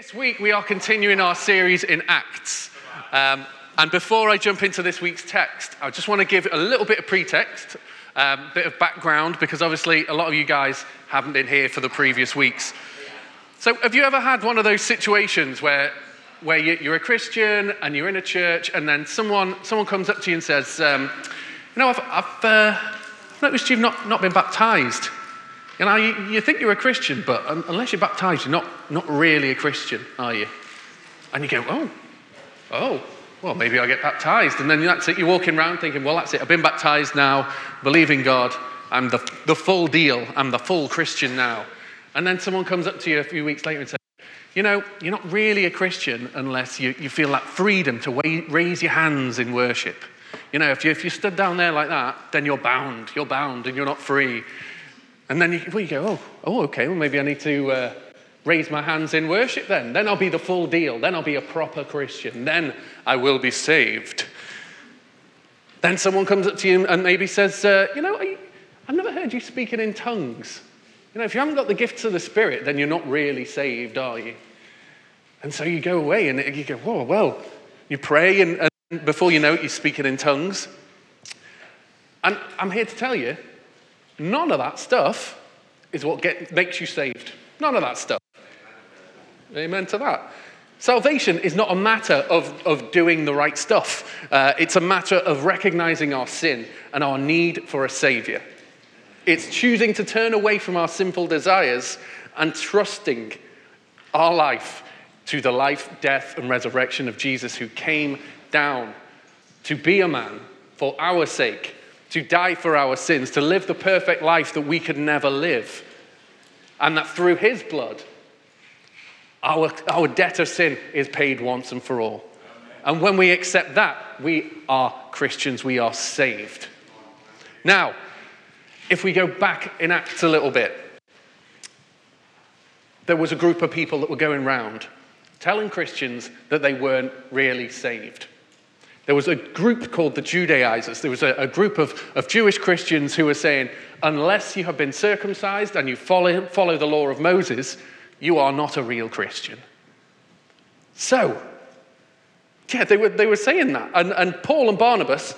This week we are continuing our series in Acts. Um, and before I jump into this week's text, I just want to give a little bit of pretext, a um, bit of background, because obviously a lot of you guys haven't been here for the previous weeks. So, have you ever had one of those situations where, where you're a Christian and you're in a church, and then someone, someone comes up to you and says, um, You know, I've, I've uh, noticed you've not, not been baptized. You know, you, you think you're a Christian, but unless you're baptized, you're not, not really a Christian, are you? And you go, oh, oh, well, maybe I'll get baptized. And then that's it. You're walking around thinking, well, that's it. I've been baptized now, believe in God. I'm the, the full deal. I'm the full Christian now. And then someone comes up to you a few weeks later and says, you know, you're not really a Christian unless you, you feel that freedom to wa- raise your hands in worship. You know, if you, if you stood down there like that, then you're bound. You're bound and you're not free. And then you, well, you go, oh, oh, okay, well, maybe I need to uh, raise my hands in worship then. Then I'll be the full deal. Then I'll be a proper Christian. Then I will be saved. Then someone comes up to you and maybe says, uh, you know, I've never heard you speaking in tongues. You know, if you haven't got the gifts of the Spirit, then you're not really saved, are you? And so you go away and you go, whoa, well, you pray, and, and before you know it, you're speaking in tongues. And I'm here to tell you, None of that stuff is what get, makes you saved. None of that stuff. Amen to that. Salvation is not a matter of, of doing the right stuff, uh, it's a matter of recognizing our sin and our need for a Savior. It's choosing to turn away from our sinful desires and trusting our life to the life, death, and resurrection of Jesus, who came down to be a man for our sake to die for our sins, to live the perfect life that we could never live. And that through his blood, our, our debt of sin is paid once and for all. And when we accept that, we are Christians, we are saved. Now, if we go back in Acts a little bit, there was a group of people that were going round telling Christians that they weren't really saved. There was a group called the Judaizers. There was a, a group of, of Jewish Christians who were saying, unless you have been circumcised and you follow, follow the law of Moses, you are not a real Christian. So, yeah, they were, they were saying that. And, and Paul and Barnabas,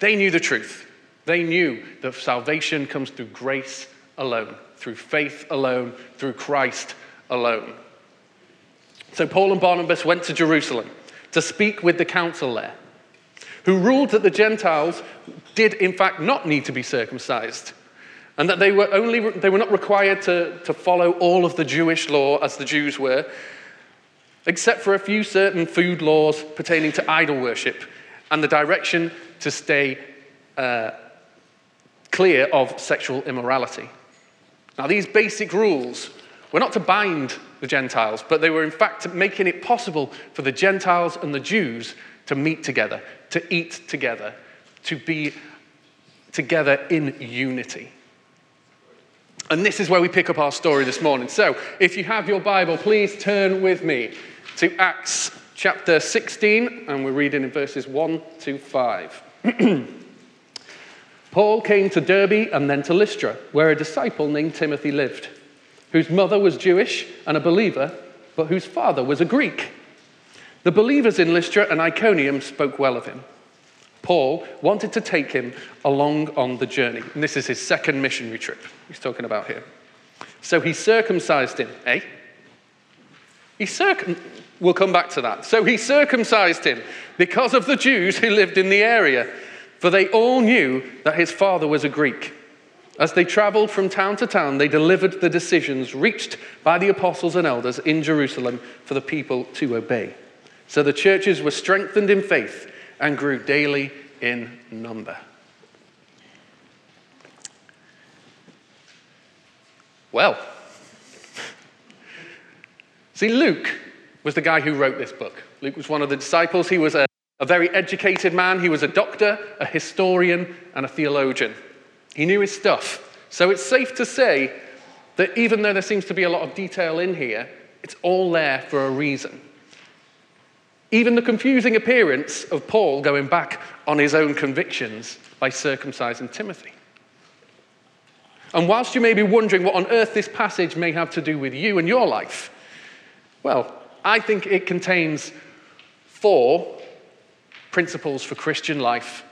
they knew the truth. They knew that salvation comes through grace alone, through faith alone, through Christ alone. So Paul and Barnabas went to Jerusalem to speak with the council there who ruled that the Gentiles did, in fact, not need to be circumcised, and that they were, only, they were not required to, to follow all of the Jewish law as the Jews were, except for a few certain food laws pertaining to idol worship and the direction to stay uh, clear of sexual immorality. Now, these basic rules were not to bind the Gentiles, but they were in fact making it possible for the Gentiles and the Jews to meet together, to eat together, to be together in unity. And this is where we pick up our story this morning. So, if you have your Bible, please turn with me to Acts chapter 16, and we're reading in verses 1 to 5. Paul came to Derbe and then to Lystra, where a disciple named Timothy lived, whose mother was Jewish and a believer, but whose father was a Greek. The believers in Lystra and Iconium spoke well of him. Paul wanted to take him along on the journey. And this is his second missionary trip he's talking about here. So he circumcised him, eh? He circum- we'll come back to that. So he circumcised him because of the Jews who lived in the area, for they all knew that his father was a Greek. As they traveled from town to town, they delivered the decisions reached by the apostles and elders in Jerusalem for the people to obey. So the churches were strengthened in faith and grew daily in number. Well, see, Luke was the guy who wrote this book. Luke was one of the disciples. He was a, a very educated man. He was a doctor, a historian, and a theologian. He knew his stuff. So it's safe to say that even though there seems to be a lot of detail in here, it's all there for a reason. Even the confusing appearance of Paul going back on his own convictions by circumcising Timothy. And whilst you may be wondering what on earth this passage may have to do with you and your life, well, I think it contains four principles for Christian life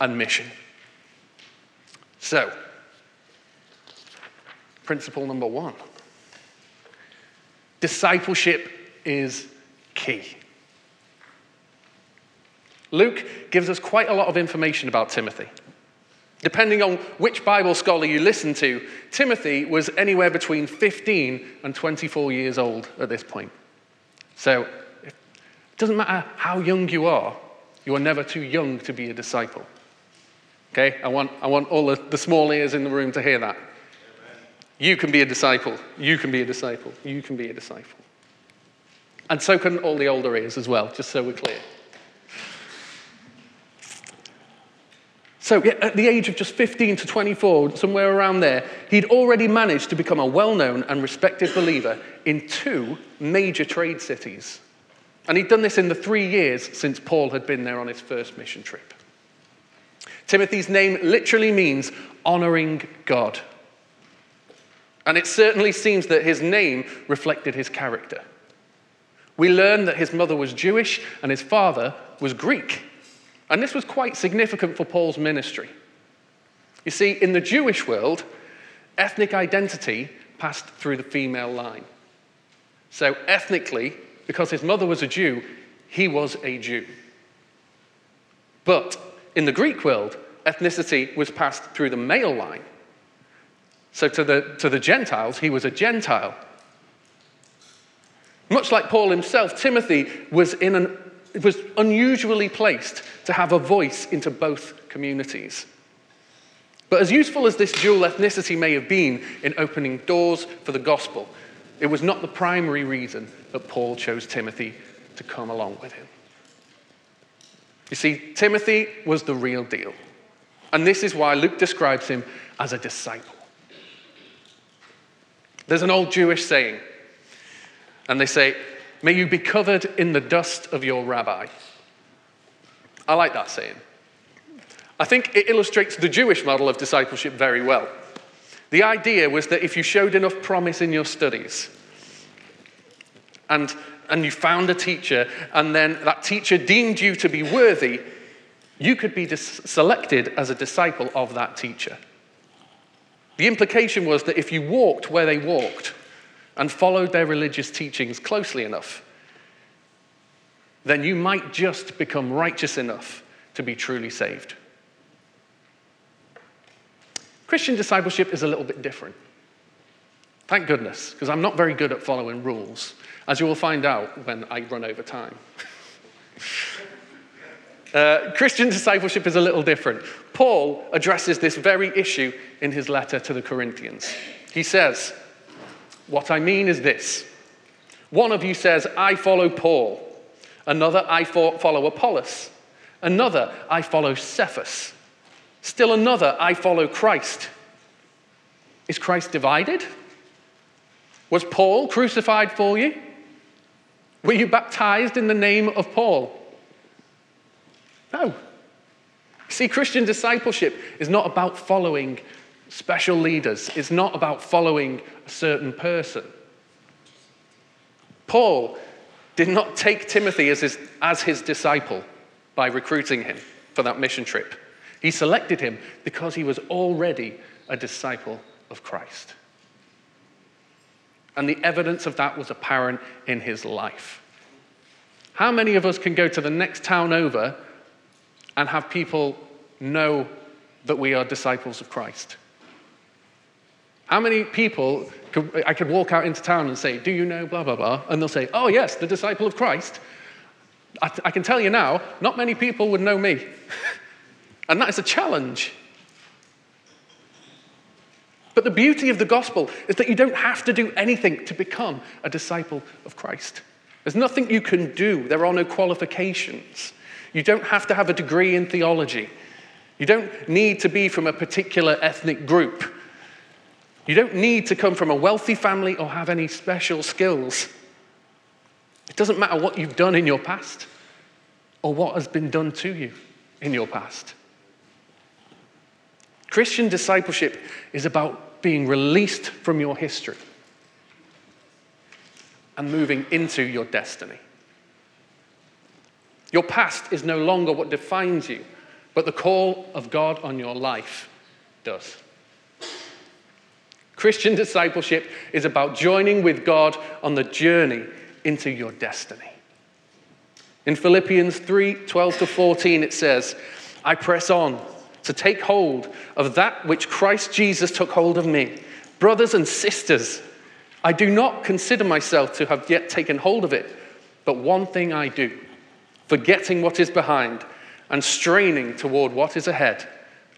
and mission. So, principle number one discipleship is key. Luke gives us quite a lot of information about Timothy. Depending on which Bible scholar you listen to, Timothy was anywhere between 15 and 24 years old at this point. So it doesn't matter how young you are, you are never too young to be a disciple. Okay? I want, I want all the, the small ears in the room to hear that. You can be a disciple. You can be a disciple. You can be a disciple. And so can all the older ears as well, just so we're clear. So, at the age of just 15 to 24, somewhere around there, he'd already managed to become a well known and respected believer in two major trade cities. And he'd done this in the three years since Paul had been there on his first mission trip. Timothy's name literally means honoring God. And it certainly seems that his name reflected his character. We learn that his mother was Jewish and his father was Greek. And this was quite significant for Paul's ministry. You see, in the Jewish world, ethnic identity passed through the female line. So, ethnically, because his mother was a Jew, he was a Jew. But in the Greek world, ethnicity was passed through the male line. So, to the, to the Gentiles, he was a Gentile. Much like Paul himself, Timothy was, in an, was unusually placed to have a voice into both communities. But as useful as this dual ethnicity may have been in opening doors for the gospel, it was not the primary reason that Paul chose Timothy to come along with him. You see, Timothy was the real deal. And this is why Luke describes him as a disciple. There's an old Jewish saying, and they say, May you be covered in the dust of your rabbi. I like that saying. I think it illustrates the Jewish model of discipleship very well. The idea was that if you showed enough promise in your studies and, and you found a teacher, and then that teacher deemed you to be worthy, you could be dis- selected as a disciple of that teacher. The implication was that if you walked where they walked and followed their religious teachings closely enough, then you might just become righteous enough to be truly saved. Christian discipleship is a little bit different. Thank goodness, because I'm not very good at following rules, as you will find out when I run over time. uh, Christian discipleship is a little different. Paul addresses this very issue in his letter to the Corinthians. He says, What I mean is this one of you says, I follow Paul Another, I follow Apollos. Another, I follow Cephas. Still another, I follow Christ. Is Christ divided? Was Paul crucified for you? Were you baptized in the name of Paul? No. See, Christian discipleship is not about following special leaders, it's not about following a certain person. Paul did not take Timothy as his, as his disciple by recruiting him for that mission trip. He selected him because he was already a disciple of Christ. And the evidence of that was apparent in his life. How many of us can go to the next town over and have people know that we are disciples of Christ? How many people could, I could walk out into town and say, Do you know blah, blah, blah? And they'll say, Oh, yes, the disciple of Christ. I, I can tell you now, not many people would know me. and that is a challenge. But the beauty of the gospel is that you don't have to do anything to become a disciple of Christ. There's nothing you can do, there are no qualifications. You don't have to have a degree in theology. You don't need to be from a particular ethnic group. You don't need to come from a wealthy family or have any special skills. It doesn't matter what you've done in your past or what has been done to you in your past. Christian discipleship is about being released from your history. and moving into your destiny. Your past is no longer what defines you, but the call of God on your life does. Christian discipleship is about joining with God on the journey into your destiny. In Philippians 3 12 to 14, it says, I press on to take hold of that which Christ Jesus took hold of me. Brothers and sisters, I do not consider myself to have yet taken hold of it, but one thing I do, forgetting what is behind and straining toward what is ahead,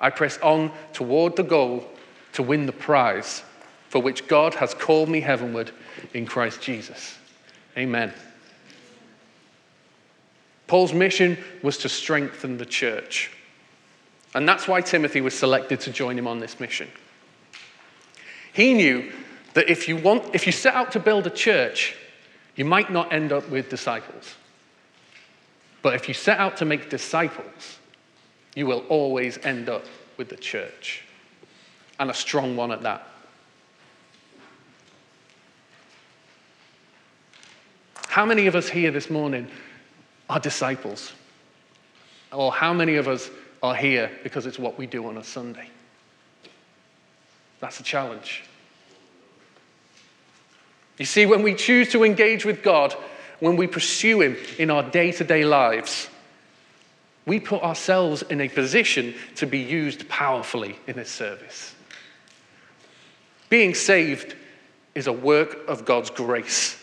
I press on toward the goal to win the prize for which God has called me heavenward in Christ Jesus. Amen. Paul's mission was to strengthen the church. And that's why Timothy was selected to join him on this mission. He knew that if you, want, if you set out to build a church, you might not end up with disciples. But if you set out to make disciples, you will always end up with the church, and a strong one at that. How many of us here this morning are disciples? Or how many of us are here because it's what we do on a Sunday? That's a challenge. You see, when we choose to engage with God, when we pursue Him in our day to day lives, we put ourselves in a position to be used powerfully in His service. Being saved is a work of God's grace,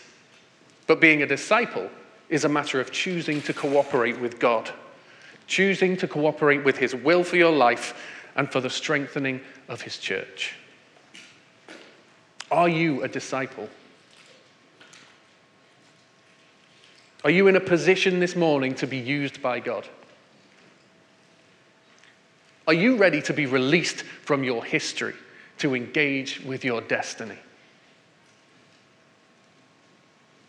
but being a disciple is a matter of choosing to cooperate with God, choosing to cooperate with His will for your life and for the strengthening of His church. Are you a disciple? Are you in a position this morning to be used by God? Are you ready to be released from your history to engage with your destiny?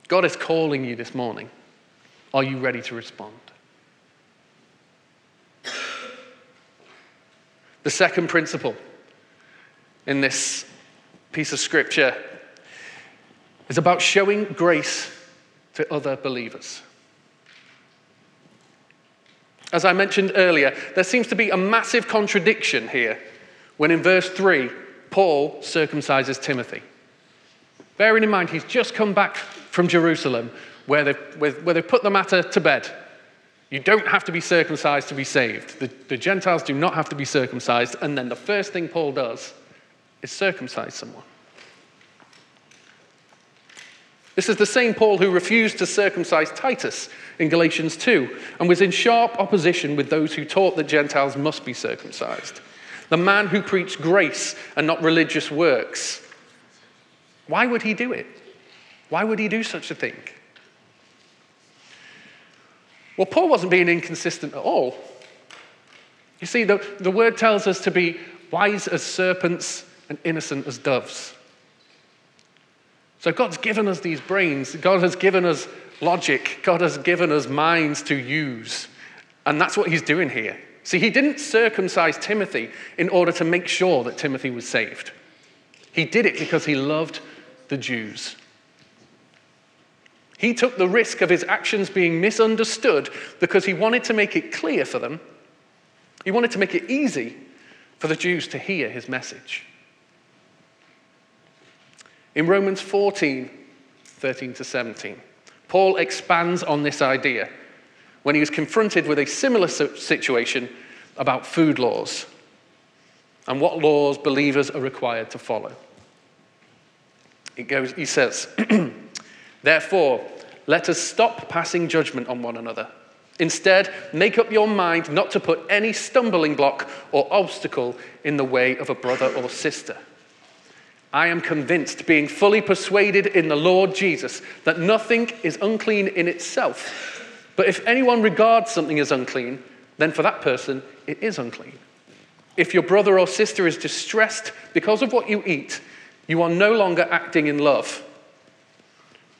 God is calling you this morning. Are you ready to respond? The second principle in this piece of scripture is about showing grace to other believers. As I mentioned earlier, there seems to be a massive contradiction here when in verse 3, Paul circumcises Timothy. Bearing in mind, he's just come back from Jerusalem where they've, where they've put the matter to bed. You don't have to be circumcised to be saved. The, the Gentiles do not have to be circumcised. And then the first thing Paul does is circumcise someone. This is the same Paul who refused to circumcise Titus in Galatians 2 and was in sharp opposition with those who taught that Gentiles must be circumcised. The man who preached grace and not religious works. Why would he do it? Why would he do such a thing? Well, Paul wasn't being inconsistent at all. You see, the, the word tells us to be wise as serpents and innocent as doves. So God's given us these brains, God has given us logic, God has given us minds to use. And that's what he's doing here. See, he didn't circumcise Timothy in order to make sure that Timothy was saved. He did it because he loved the Jews. He took the risk of his actions being misunderstood because he wanted to make it clear for them. He wanted to make it easy for the Jews to hear his message. In Romans 14, 13 to 17, Paul expands on this idea when he was confronted with a similar situation about food laws and what laws believers are required to follow. It goes, he says, Therefore, let us stop passing judgment on one another. Instead, make up your mind not to put any stumbling block or obstacle in the way of a brother or sister. I am convinced, being fully persuaded in the Lord Jesus, that nothing is unclean in itself. But if anyone regards something as unclean, then for that person it is unclean. If your brother or sister is distressed because of what you eat, you are no longer acting in love.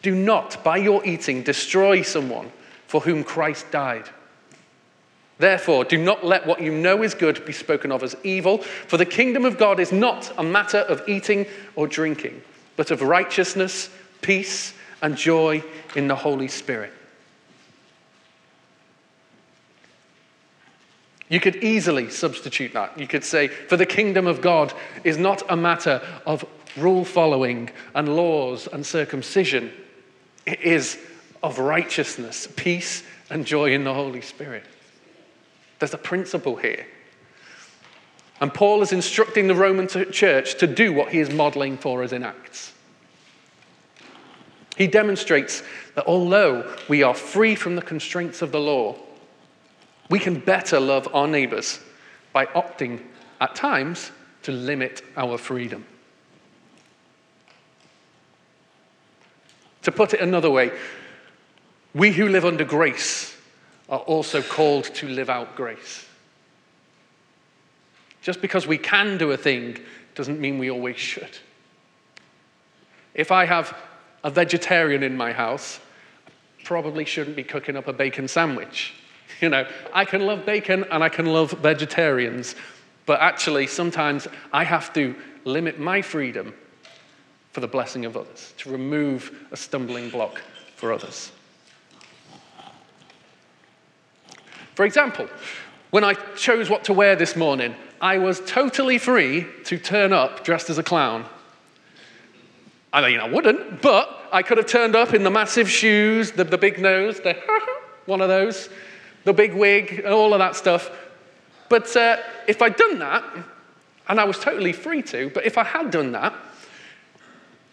Do not, by your eating, destroy someone for whom Christ died. Therefore, do not let what you know is good be spoken of as evil, for the kingdom of God is not a matter of eating or drinking, but of righteousness, peace, and joy in the Holy Spirit. You could easily substitute that. You could say, For the kingdom of God is not a matter of rule following and laws and circumcision, it is of righteousness, peace, and joy in the Holy Spirit. There's a principle here. And Paul is instructing the Roman church to do what he is modeling for us in Acts. He demonstrates that although we are free from the constraints of the law, we can better love our neighbors by opting at times to limit our freedom. To put it another way, we who live under grace are also called to live out grace. Just because we can do a thing doesn't mean we always should. If I have a vegetarian in my house, I probably shouldn't be cooking up a bacon sandwich. You know, I can love bacon and I can love vegetarians, but actually, sometimes I have to limit my freedom for the blessing of others, to remove a stumbling block for others. For example, when I chose what to wear this morning, I was totally free to turn up dressed as a clown. I mean, I wouldn't, but I could have turned up in the massive shoes, the, the big nose, the one of those, the big wig, and all of that stuff. But uh, if I'd done that, and I was totally free to, but if I had done that,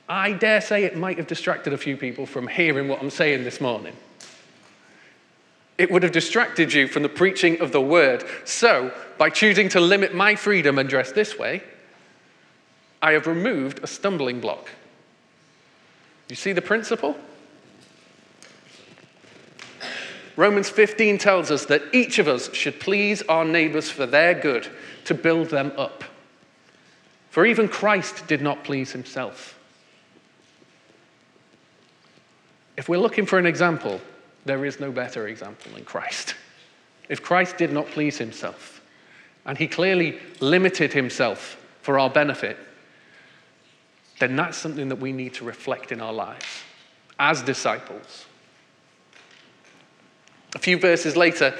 I dare say it might have distracted a few people from hearing what I'm saying this morning. It would have distracted you from the preaching of the word. So, by choosing to limit my freedom and dress this way, I have removed a stumbling block. You see the principle? Romans 15 tells us that each of us should please our neighbors for their good, to build them up. For even Christ did not please himself. If we're looking for an example, there is no better example than Christ. If Christ did not please himself, and he clearly limited himself for our benefit, then that's something that we need to reflect in our lives as disciples. A few verses later,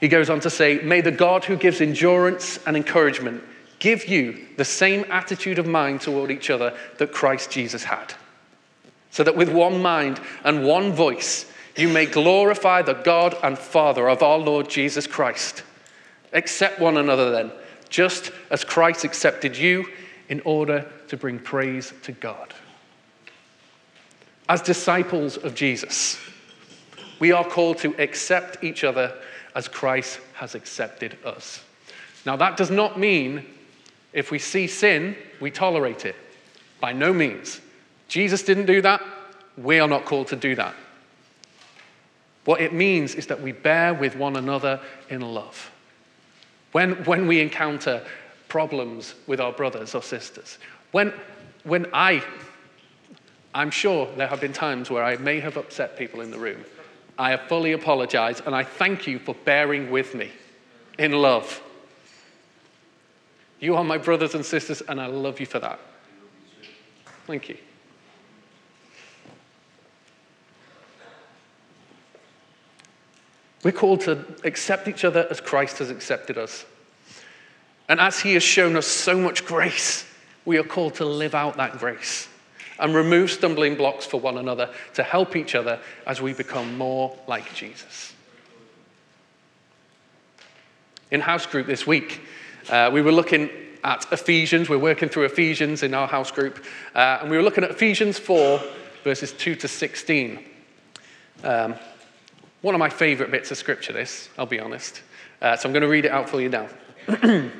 he goes on to say, May the God who gives endurance and encouragement give you the same attitude of mind toward each other that Christ Jesus had. So that with one mind and one voice, you may glorify the God and Father of our Lord Jesus Christ. Accept one another then, just as Christ accepted you in order to bring praise to God. As disciples of Jesus, we are called to accept each other as Christ has accepted us. Now, that does not mean if we see sin, we tolerate it. By no means. Jesus didn't do that. We are not called to do that. What it means is that we bear with one another in love. When, when we encounter problems with our brothers or sisters, when, when I, I'm sure there have been times where I may have upset people in the room. I fully apologized, and I thank you for bearing with me in love. You are my brothers and sisters, and I love you for that. Thank you. We're called to accept each other as Christ has accepted us. And as He has shown us so much grace, we are called to live out that grace and remove stumbling blocks for one another to help each other as we become more like Jesus. In house group this week, uh, we were looking at Ephesians. We're working through Ephesians in our house group. Uh, and we were looking at Ephesians 4, verses 2 to 16. Um, one of my favorite bits of scripture, this, I'll be honest. Uh, so I'm going to read it out for you now.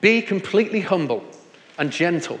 Be completely humble and gentle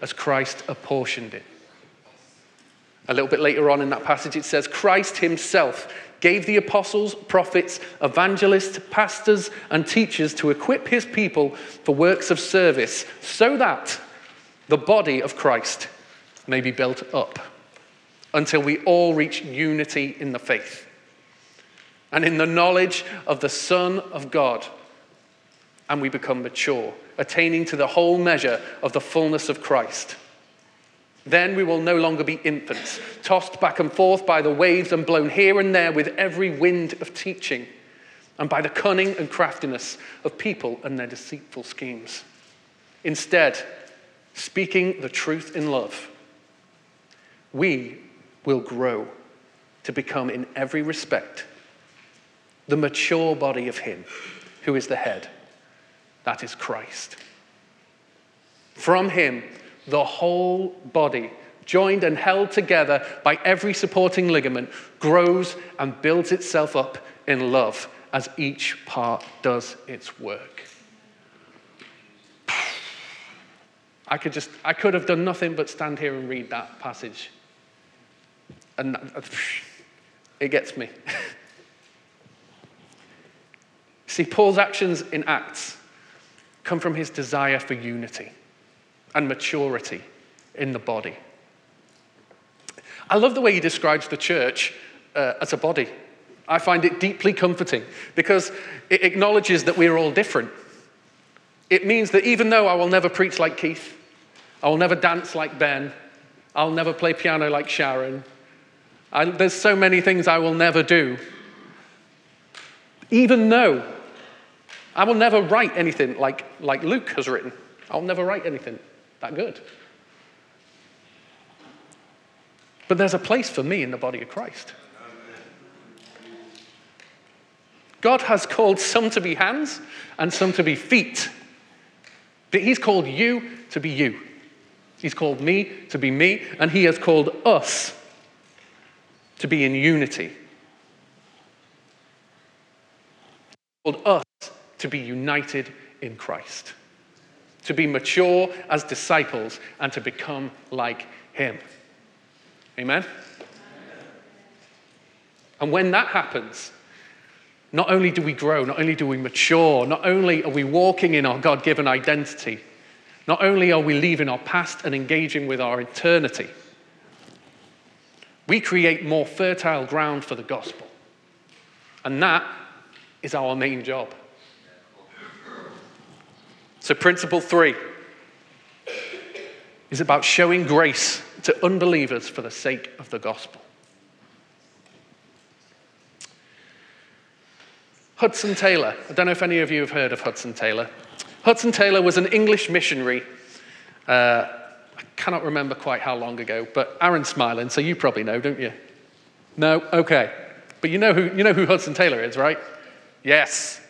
as Christ apportioned it. A little bit later on in that passage, it says, Christ himself gave the apostles, prophets, evangelists, pastors, and teachers to equip his people for works of service so that the body of Christ may be built up until we all reach unity in the faith and in the knowledge of the Son of God and we become mature, attaining to the whole measure of the fullness of Christ. Then we will no longer be infants, tossed back and forth by the waves and blown here and there with every wind of teaching, and by the cunning and craftiness of people and their deceitful schemes. Instead, speaking the truth in love, we will grow to become, in every respect, the mature body of Him who is the head. That is Christ. From Him, the whole body, joined and held together by every supporting ligament, grows and builds itself up in love as each part does its work. I could just, I could have done nothing but stand here and read that passage. And it gets me. See, Paul's actions in Acts come from his desire for unity and maturity in the body. I love the way he describes the church uh, as a body. I find it deeply comforting because it acknowledges that we're all different. It means that even though I will never preach like Keith, I will never dance like Ben, I'll never play piano like Sharon, I, there's so many things I will never do. Even though I will never write anything like, like Luke has written, I'll never write anything that good. But there's a place for me in the body of Christ. God has called some to be hands and some to be feet. But He's called you to be you. He's called me to be me, and He has called us to be in unity. Called us to be united in Christ to be mature as disciples, and to become like Him. Amen? And when that happens, not only do we grow, not only do we mature, not only are we walking in our God given identity, not only are we leaving our past and engaging with our eternity, we create more fertile ground for the gospel. And that is our main job. So, principle three is about showing grace to unbelievers for the sake of the gospel. Hudson Taylor. I don't know if any of you have heard of Hudson Taylor. Hudson Taylor was an English missionary. Uh, I cannot remember quite how long ago, but Aaron's smiling, so you probably know, don't you? No? Okay. But you know who, you know who Hudson Taylor is, right? Yes.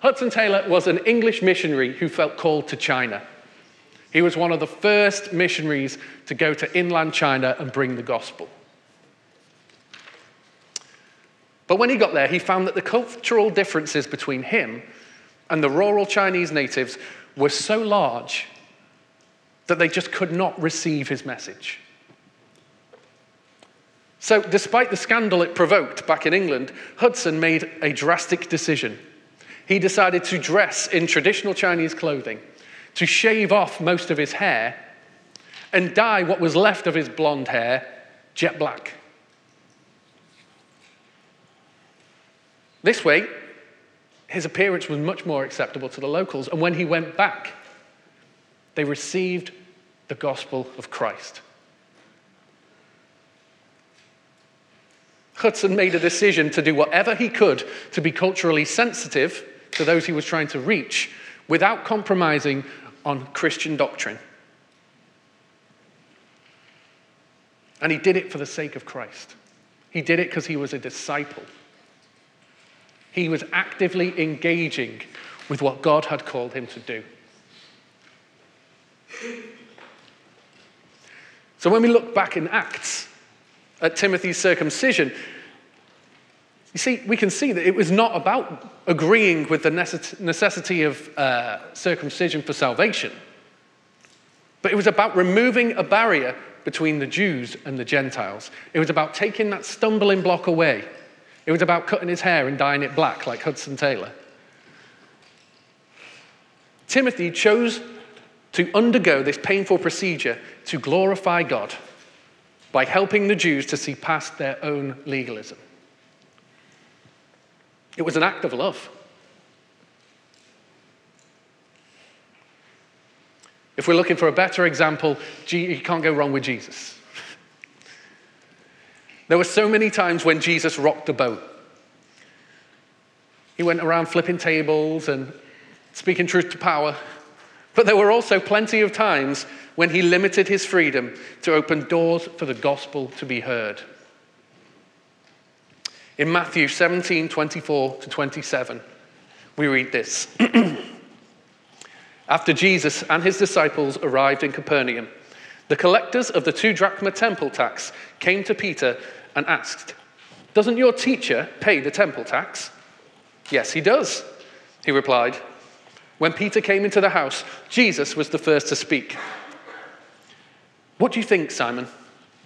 Hudson Taylor was an English missionary who felt called to China. He was one of the first missionaries to go to inland China and bring the gospel. But when he got there, he found that the cultural differences between him and the rural Chinese natives were so large that they just could not receive his message. So, despite the scandal it provoked back in England, Hudson made a drastic decision he decided to dress in traditional Chinese clothing, to shave off most of his hair, and dye what was left of his blonde hair jet black. This way, his appearance was much more acceptable to the locals, and when he went back, they received the gospel of Christ. Hudson made a decision to do whatever he could to be culturally sensitive to those he was trying to reach without compromising on Christian doctrine. And he did it for the sake of Christ. He did it because he was a disciple. He was actively engaging with what God had called him to do. So when we look back in Acts at Timothy's circumcision, you see, we can see that it was not about agreeing with the necessity of uh, circumcision for salvation, but it was about removing a barrier between the Jews and the Gentiles. It was about taking that stumbling block away. It was about cutting his hair and dyeing it black like Hudson Taylor. Timothy chose to undergo this painful procedure to glorify God by helping the Jews to see past their own legalism. It was an act of love. If we're looking for a better example, you can't go wrong with Jesus. There were so many times when Jesus rocked the boat. He went around flipping tables and speaking truth to power. But there were also plenty of times when he limited his freedom to open doors for the gospel to be heard. In Matthew 17 24 to 27, we read this. After Jesus and his disciples arrived in Capernaum, the collectors of the two drachma temple tax came to Peter and asked, Doesn't your teacher pay the temple tax? Yes, he does, he replied. When Peter came into the house, Jesus was the first to speak. What do you think, Simon?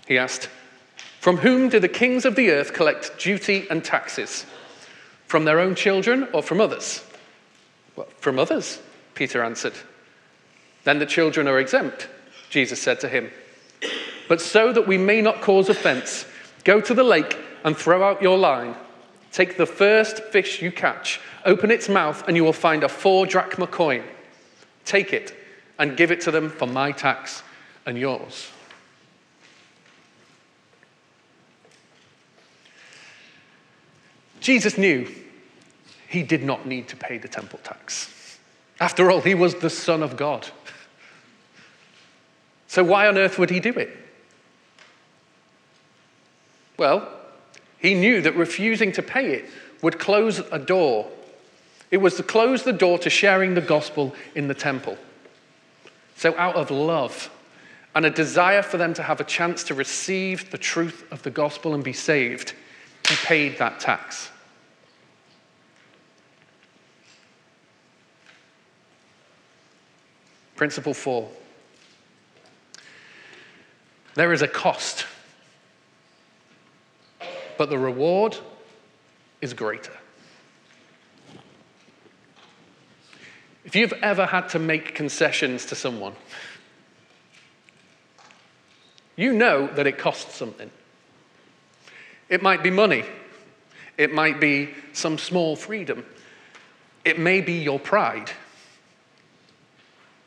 He asked. From whom do the kings of the earth collect duty and taxes? From their own children or from others? Well, from others, Peter answered. Then the children are exempt, Jesus said to him. But so that we may not cause offense, go to the lake and throw out your line. Take the first fish you catch, open its mouth, and you will find a four drachma coin. Take it and give it to them for my tax and yours. Jesus knew he did not need to pay the temple tax. After all, he was the Son of God. So, why on earth would he do it? Well, he knew that refusing to pay it would close a door. It was to close the door to sharing the gospel in the temple. So, out of love and a desire for them to have a chance to receive the truth of the gospel and be saved, he paid that tax. Principle four there is a cost, but the reward is greater. If you've ever had to make concessions to someone, you know that it costs something. It might be money, it might be some small freedom, it may be your pride.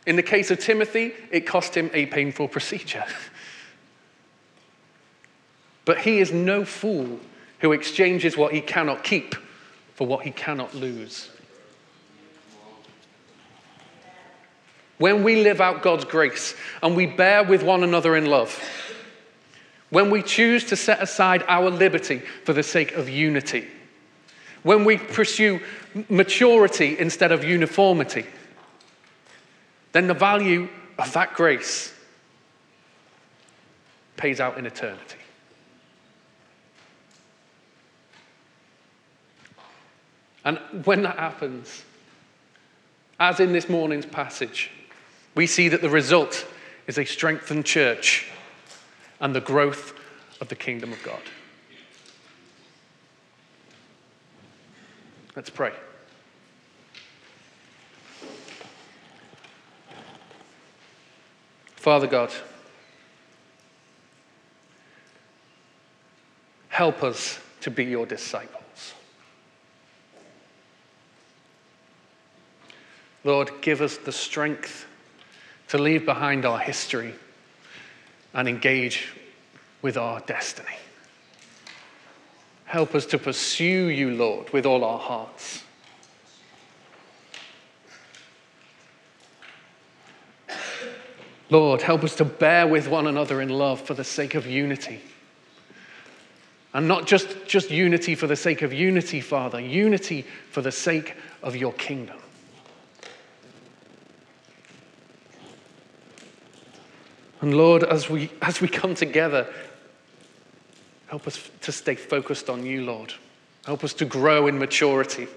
In the case of Timothy, it cost him a painful procedure. but he is no fool who exchanges what he cannot keep for what he cannot lose. When we live out God's grace and we bear with one another in love, when we choose to set aside our liberty for the sake of unity, when we pursue maturity instead of uniformity, then the value of that grace pays out in eternity. And when that happens, as in this morning's passage, we see that the result is a strengthened church and the growth of the kingdom of God. Let's pray. Father God, help us to be your disciples. Lord, give us the strength to leave behind our history and engage with our destiny. Help us to pursue you, Lord, with all our hearts. Lord, help us to bear with one another in love for the sake of unity. And not just, just unity for the sake of unity, Father, unity for the sake of your kingdom. And Lord, as we, as we come together, help us to stay focused on you, Lord. Help us to grow in maturity.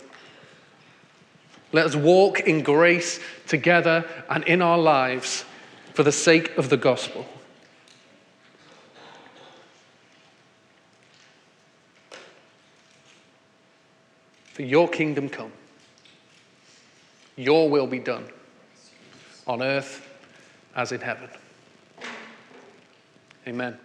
Let us walk in grace together and in our lives for the sake of the gospel. For your kingdom come, your will be done on earth as in heaven. Amen.